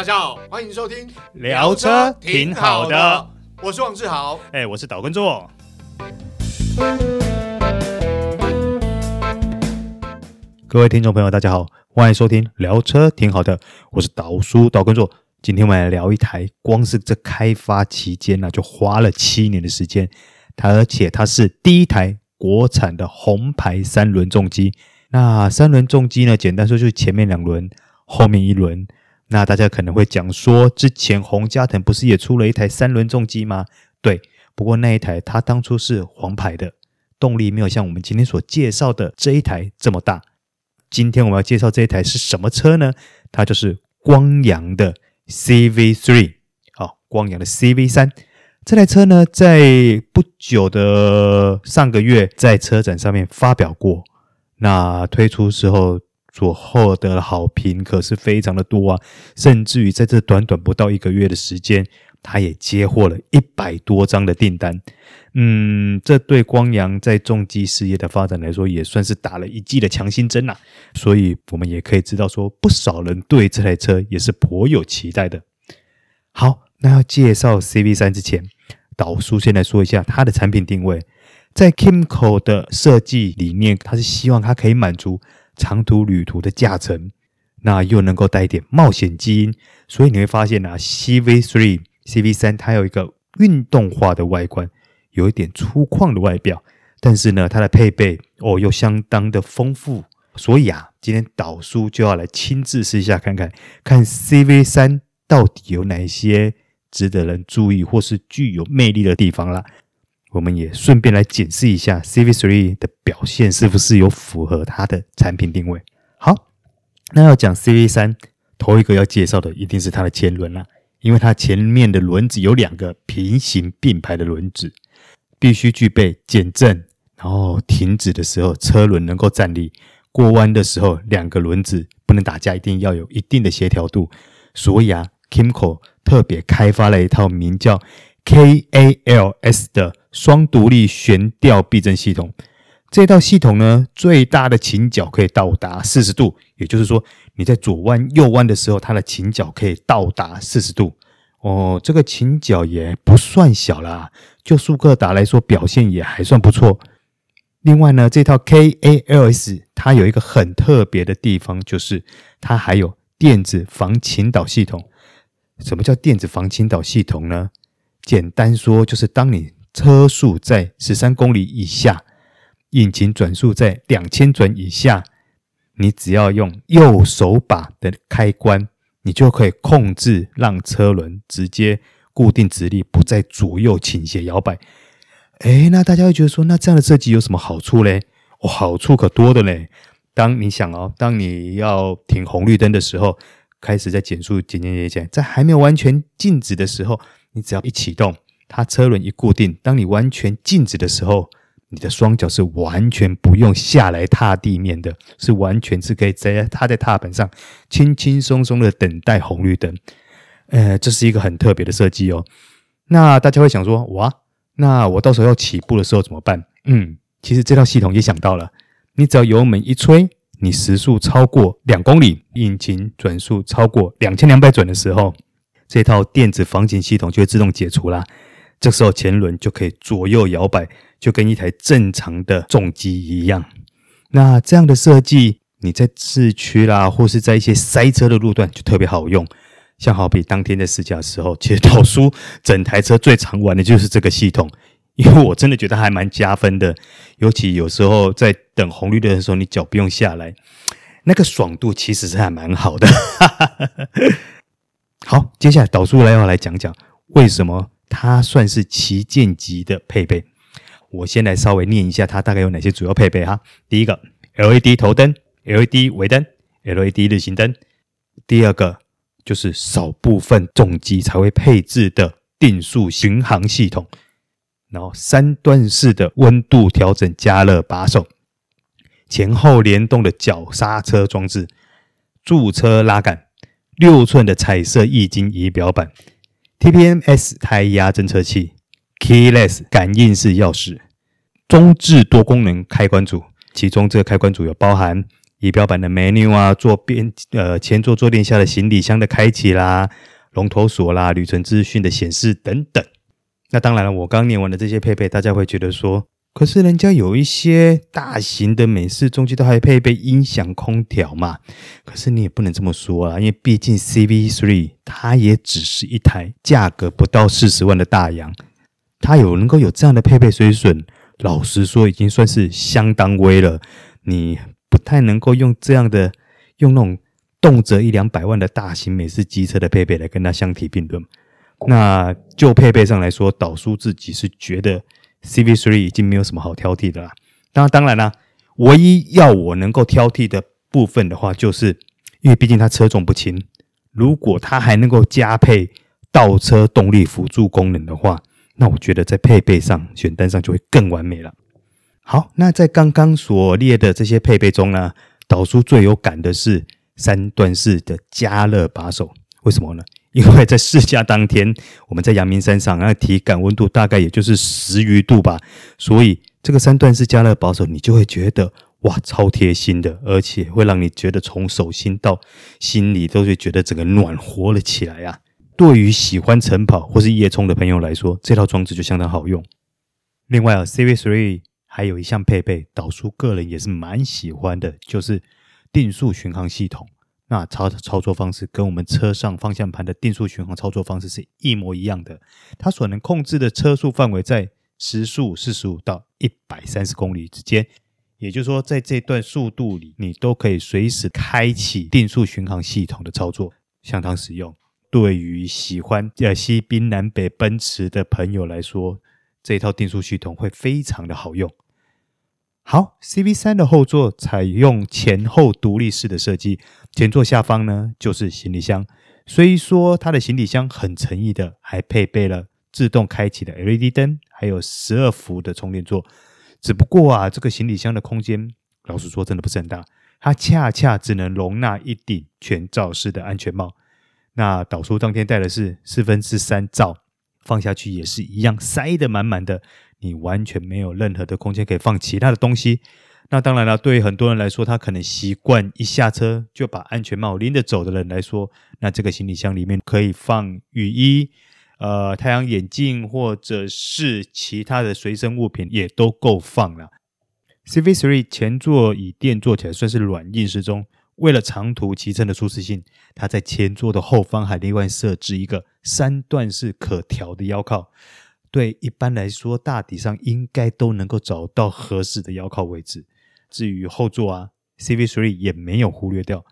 大家好，欢迎收听聊车挺好的，我是王志豪，哎，我是岛根座。各位听众朋友，大家好，欢迎收听聊车挺好的，我是岛叔岛根座。今天我们来聊一台，光是这开发期间呢、啊，就花了七年的时间，它而且它是第一台国产的红牌三轮重机。那三轮重机呢，简单说就是前面两轮，后面一轮。那大家可能会讲说，之前宏佳腾不是也出了一台三轮重机吗？对，不过那一台它当初是黄牌的，动力没有像我们今天所介绍的这一台这么大。今天我们要介绍这一台是什么车呢？它就是光阳的 CV3，好，光阳的 CV3 这台车呢，在不久的上个月在车展上面发表过，那推出时候。所获得的好评可是非常的多啊，甚至于在这短短不到一个月的时间，他也接获了一百多张的订单。嗯，这对光阳在重机事业的发展来说，也算是打了一剂的强心针呐。所以，我们也可以知道说，不少人对这台车也是颇有期待的。好，那要介绍 C V 三之前，导叔先来说一下它的产品定位。在 Kimco 的设计理念，它是希望它可以满足。长途旅途的驾乘，那又能够带一点冒险基因，所以你会发现啊，CV3、CV3 它有一个运动化的外观，有一点粗犷的外表，但是呢，它的配备哦又相当的丰富，所以啊，今天导叔就要来亲自试一下看看，看 CV3 到底有哪些值得人注意或是具有魅力的地方啦。我们也顺便来检视一下 CV3 的表现是不是有符合它的产品定位。好，那要讲 CV3，头一个要介绍的一定是它的前轮啦，因为它前面的轮子有两个平行并排的轮子，必须具备减震，然后停止的时候车轮能够站立，过弯的时候两个轮子不能打架，一定要有一定的协调度。所以啊，Kimco 特别开发了一套名叫 KALS 的。双独立悬吊避震系统，这套系统呢，最大的倾角可以到达四十度，也就是说，你在左弯、右弯的时候，它的倾角可以到达四十度。哦，这个倾角也不算小啦，就速克达来说，表现也还算不错。另外呢，这套 KALS 它有一个很特别的地方，就是它还有电子防倾倒系统。什么叫电子防倾倒系统呢？简单说，就是当你车速在十三公里以下，引擎转速在两千转以下，你只要用右手把的开关，你就可以控制让车轮直接固定直立，不再左右倾斜摇摆。哎，那大家会觉得说，那这样的设计有什么好处嘞？哦，好处可多的嘞。当你想哦，当你要停红绿灯的时候，开始在减速减减减减，在还没有完全静止的时候，你只要一启动。它车轮一固定，当你完全静止的时候，你的双脚是完全不用下来踏地面的，是完全是可以在踏在踏板上，轻轻松松的等待红绿灯。呃，这是一个很特别的设计哦。那大家会想说，哇，那我到时候要起步的时候怎么办？嗯，其实这套系统也想到了，你只要油门一吹，你时速超过两公里，引擎转速超过两千两百转的时候，这套电子防倾系统就会自动解除啦。这时候前轮就可以左右摇摆，就跟一台正常的重机一样。那这样的设计，你在市区啦，或是在一些塞车的路段就特别好用。像好比当天在试驾的时候，其实老叔整台车最常玩的就是这个系统，因为我真的觉得还蛮加分的。尤其有时候在等红绿灯的时候，你脚不用下来，那个爽度其实是还蛮好的。好，接下来导出来要来讲讲为什么。它算是旗舰级的配备，我先来稍微念一下它大概有哪些主要配备哈。第一个，LED 头灯、LED 尾灯、LED 日行灯。第二个就是少部分重机才会配置的定速巡航系统，然后三段式的温度调整加热把手，前后联动的脚刹车装置，驻车拉杆，六寸的彩色液晶仪表板。TPMS 胎压侦测器，Keyless 感应式钥匙，中置多功能开关组，其中这个开关组有包含仪表板的 menu 啊，坐边呃前座坐垫下的行李箱的开启啦，龙头锁啦，旅程资讯的显示等等。那当然了，我刚念完的这些配备，大家会觉得说，可是人家有一些大型的美式重机都还配备音响、空调嘛。可是你也不能这么说啊，因为毕竟 CV3 它也只是一台价格不到四十万的大洋，它有能够有这样的配备水准，老实说已经算是相当威了。你不太能够用这样的用那种动辄一两百万的大型美式机车的配备来跟它相提并论。那就配备上来说，导叔自己是觉得 CV3 已经没有什么好挑剔的啦。那当然啦，唯一要我能够挑剔的部分的话，就是因为毕竟它车重不轻，如果它还能够加配倒车动力辅助功能的话，那我觉得在配备上选单上就会更完美了。好，那在刚刚所列的这些配备中呢，导叔最有感的是三段式的加热把手，为什么呢？因为在试驾当天，我们在阳明山上，那体感温度大概也就是十余度吧，所以这个三段式加热把手，你就会觉得哇，超贴心的，而且会让你觉得从手心到心里都会觉得整个暖和了起来啊。对于喜欢晨跑或是夜冲的朋友来说，这套装置就相当好用。另外啊，CV3 还有一项配备，导叔个人也是蛮喜欢的，就是定速巡航系统。那操操作方式跟我们车上方向盘的定速巡航操作方式是一模一样的。它所能控制的车速范围在时速四十五到一百三十公里之间，也就是说，在这段速度里，你都可以随时开启定速巡航系统的操作，相当实用。对于喜欢呃西滨南北奔驰的朋友来说，这套定速系统会非常的好用。好，CV3 的后座采用前后独立式的设计，前座下方呢就是行李箱。虽说它的行李箱很诚意的，还配备了自动开启的 LED 灯，还有十二伏的充电座。只不过啊，这个行李箱的空间，老实说真的不是很大，它恰恰只能容纳一顶全罩式的安全帽。那导叔当天带的是四分之三罩，放下去也是一样塞得满满的。你完全没有任何的空间可以放其他的东西。那当然了，对于很多人来说，他可能习惯一下车就把安全帽拎着走的人来说，那这个行李箱里面可以放雨衣、呃太阳眼镜或者是其他的随身物品，也都够放了。CV3 前座椅垫坐起来算是软硬适中，为了长途骑乘的舒适性，它在前座的后方还另外设置一个三段式可调的腰靠。对，一般来说，大体上应该都能够找到合适的腰靠位置。至于后座啊，CV3 也没有忽略掉，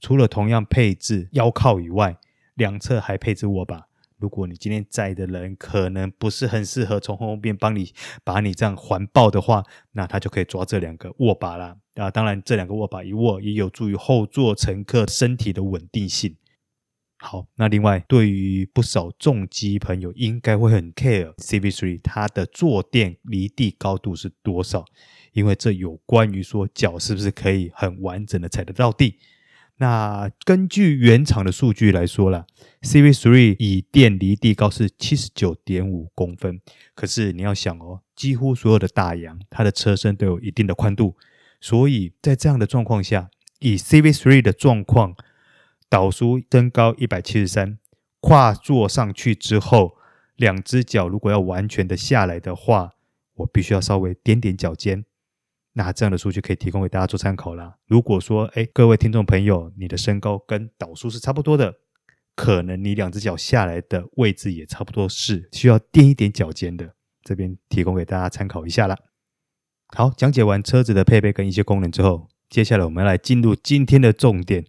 除了同样配置腰靠以外，两侧还配置握把。如果你今天载的人可能不是很适合从后面帮你把你这样环抱的话，那他就可以抓这两个握把啦。啊，当然，这两个握把一握，也有助于后座乘客身体的稳定性。好，那另外对于不少重机朋友，应该会很 care CV3 它的坐垫离地高度是多少？因为这有关于说脚是不是可以很完整的踩得到地。那根据原厂的数据来说啦，CV3 椅垫离地高是七十九点五公分。可是你要想哦，几乎所有的大洋，它的车身都有一定的宽度，所以在这样的状况下，以 CV3 的状况。岛叔身高一百七十三，跨坐上去之后，两只脚如果要完全的下来的话，我必须要稍微踮踮脚尖。那这样的数据可以提供给大家做参考啦。如果说，哎，各位听众朋友，你的身高跟导数是差不多的，可能你两只脚下来的位置也差不多是需要垫一点脚尖的。这边提供给大家参考一下啦。好，讲解完车子的配备跟一些功能之后，接下来我们来进入今天的重点。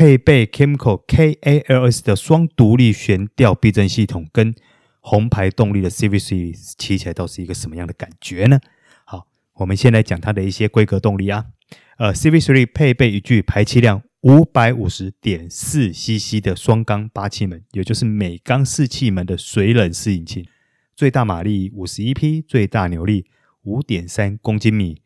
配备 KYMCO KALS 的双独立悬吊避震系统跟红牌动力的 CV3 骑起来倒是一个什么样的感觉呢？好，我们先来讲它的一些规格动力啊。呃，CV3 配备一具排气量五百五十点四 CC 的双缸八气门，也就是每缸四气门的水冷式引擎，最大马力五十一匹，最大扭力五点三公斤米。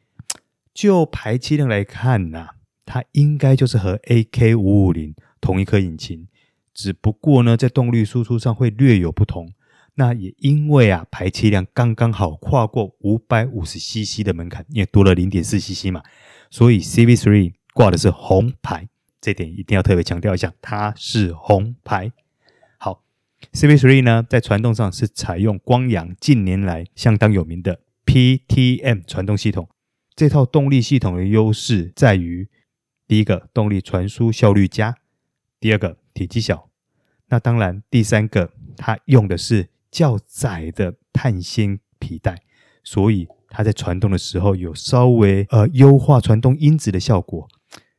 就排气量来看呐、它应该就是和 AK 五五零同一颗引擎，只不过呢，在动力输出上会略有不同。那也因为啊，排气量刚刚好跨过五百五十 CC 的门槛，也多了零点四 CC 嘛，所以 CV3 挂的是红牌，这点一定要特别强调一下，它是红牌。好，CV3 呢，在传动上是采用光阳近年来相当有名的 PTM 传动系统。这套动力系统的优势在于，第一个动力传输效率佳，第二个体积小，那当然第三个它用的是较窄的碳纤皮带，所以它在传动的时候有稍微呃优化传动因子的效果。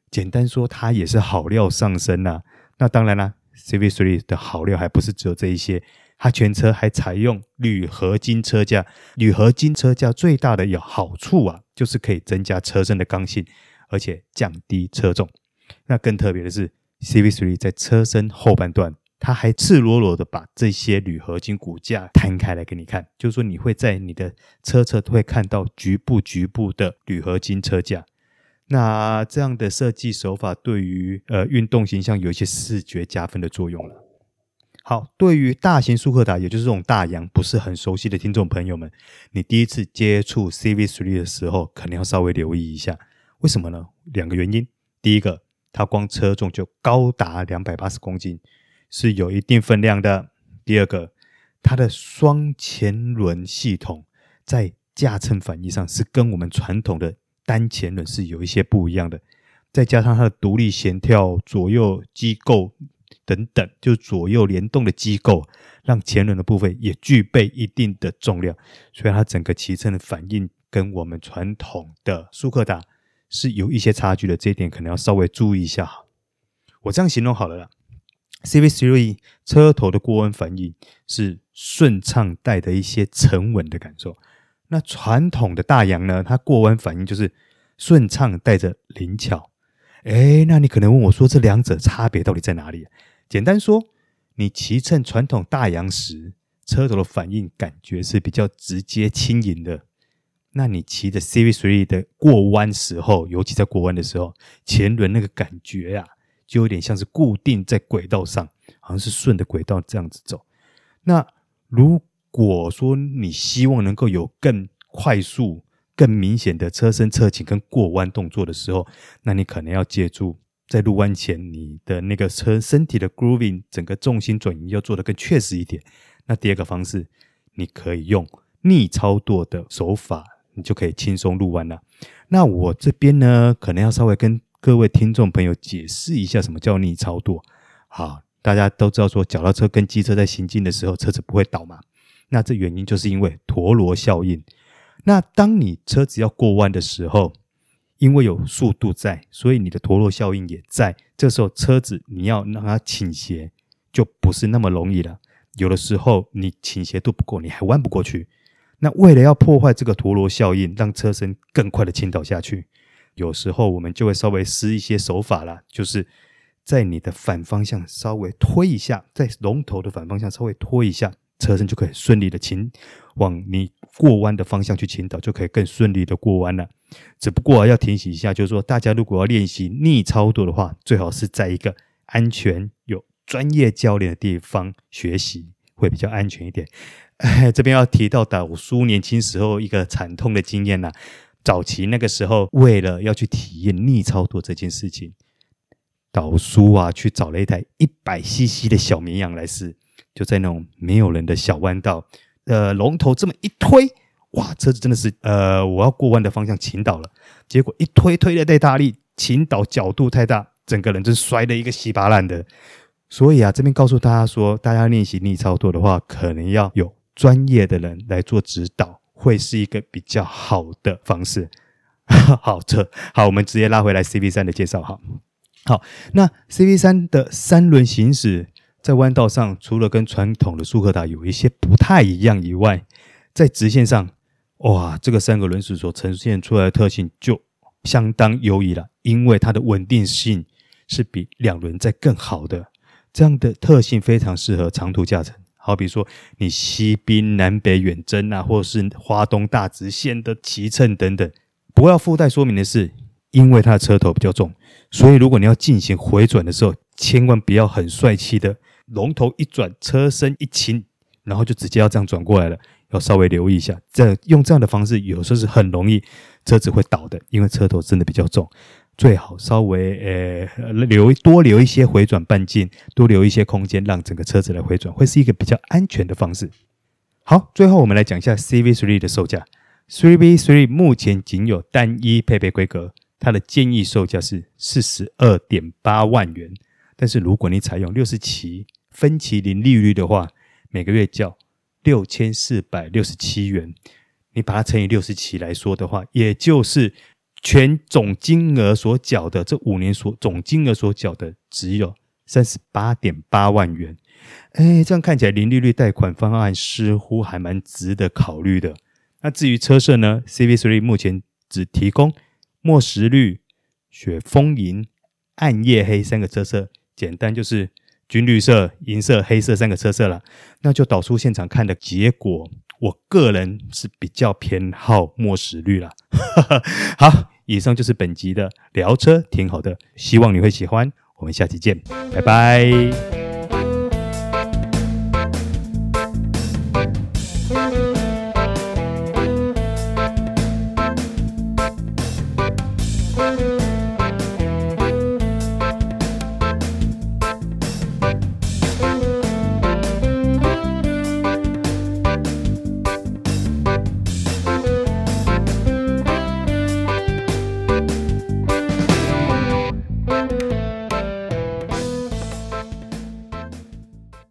简单说，它也是好料上身呐、那当然啦，CV3 的好料还不是只有这一些。它全车还采用铝合金车架，铝合金车架最大的有好处啊，就是可以增加车身的刚性，而且降低车重。那更特别的是，CV3 在车身后半段，它还赤裸裸的把这些铝合金骨架摊开来给你看，就是说你会在你的车侧会看到局部局部的铝合金车架。那这样的设计手法对于呃运动形象有一些视觉加分的作用了。好，对于大型速克达，也就是这种大洋不是很熟悉的听众朋友们，你第一次接触 CV3 的时候，可能要稍微留意一下。为什么呢？两个原因。第一个，它光车重就高达两百八十公斤，是有一定分量的。第二个，它的双前轮系统在驾乘反应上是跟我们传统的单前轮是有一些不一样的。再加上它的独立悬跳左右机构。等等，就左右联动的机构，让前轮的部分也具备一定的重量，所以它整个骑乘的反应跟我们传统的速克达是有一些差距的，这一点可能要稍微注意一下。我这样形容好了啦，CV3 车头的过弯反应是顺畅带的一些沉稳的感受，那传统的大洋呢，它过弯反应就是顺畅带着灵巧。哎，那你可能问我说，这两者差别到底在哪里？简单说，你骑乘传统大洋时，车头的反应感觉是比较直接轻盈的。那你骑着 CV3 的过弯时候，尤其在过弯的时候，前轮那个感觉、啊，就有点像是固定在轨道上，好像是顺着轨道这样子走。那如果说你希望能够有更快速，更明显的车身侧倾跟过弯动作的时候，那你可能要借助在入弯前你的那个车身体的 grooving，整个重心转移要做得更确实一点。那第二个方式，你可以用逆操舵的手法，你就可以轻松入弯了。那我这边呢，可能要稍微跟各位听众朋友解释一下什么叫逆操舵。好，大家都知道说，脚踏车跟机车在行进的时候，车子不会倒嘛。那这原因就是因为陀螺效应。那当你车子要过弯的时候，因为有速度在，所以你的陀螺效应也在。这时候车子你要让它倾斜，就不是那么容易了。有的时候你倾斜度不够，你还弯不过去。那为了要破坏这个陀螺效应，让车身更快的倾倒下去，有时候我们就会稍微施一些手法了，就是在你的反方向稍微推一下，在龙头的反方向稍微推一下。车身就可以顺利的倾往你过弯的方向去倾倒，就可以更顺利的过弯了。只不过要提醒一下，就是说大家如果要练习逆操作的话，最好是在一个安全、有专业教练的地方学习，会比较安全一点。哎，这边要提到导叔年轻时候一个惨痛的经验呐。早期那个时候，为了要去体验逆操舵这件事情，导叔啊去找了一台一百 CC 的小绵羊来试。就在那种没有人的小弯道，呃，龙头这么一推，哇，车子真的是，呃，我要过弯的方向倾倒了。结果一推推的太大力，倾倒角度太大，整个人真摔得一个稀巴烂的。所以啊，这边告诉大家说，大家练习逆操作的话，可能要有专业的人来做指导，会是一个比较好的方式。好，这好，我们直接拉回来 CV3 的介绍哈。好，那 CV3 的三轮行驶。在弯道上，除了跟传统的速克达有一些不太一样以外，在直线上，哇，这个三个轮子所呈现出来的特性就相当优异了，因为它的稳定性是比两轮在更好的。这样的特性非常适合长途驾乘，好比说你西滨南北远征啊，或是花东大直线的骑乘等等。不要附带说明的是，因为它的车头比较重，所以如果你要进行回转的时候，千万不要很帅气的。龙头一转，车身一倾，然后就直接要这样转过来了，要稍微留意一下。这用这样的方式，有时候是很容易车子会倒的，因为车头真的比较重。最好稍微呃留多留一些回转半径，多留一些空间，让整个车子来回转，会是一个比较安全的方式。好，最后我们来讲一下 CV3 的售价。CV3 目前仅有单一配备规格，它的建议售价是四十二点八万元。但是如果你采用六十期分期零利率的话，每个月交六千四百六十七元。你把它乘以六十期来说的话，也就是全总金额所缴的这五年所总金额所缴的只有三十八点八万元。哎，这样看起来零利率贷款方案似乎还蛮值得考虑的。那至于车色呢？CV3 目前只提供墨石绿、雪风银、暗夜黑三个车色，简单就是军绿色、银色、黑色三个车色了。那就导出现场看的结果，我个人是比较偏好墨石绿了。好，以上就是本集的聊车，挺好的，希望你会喜欢。我们下期见，拜拜。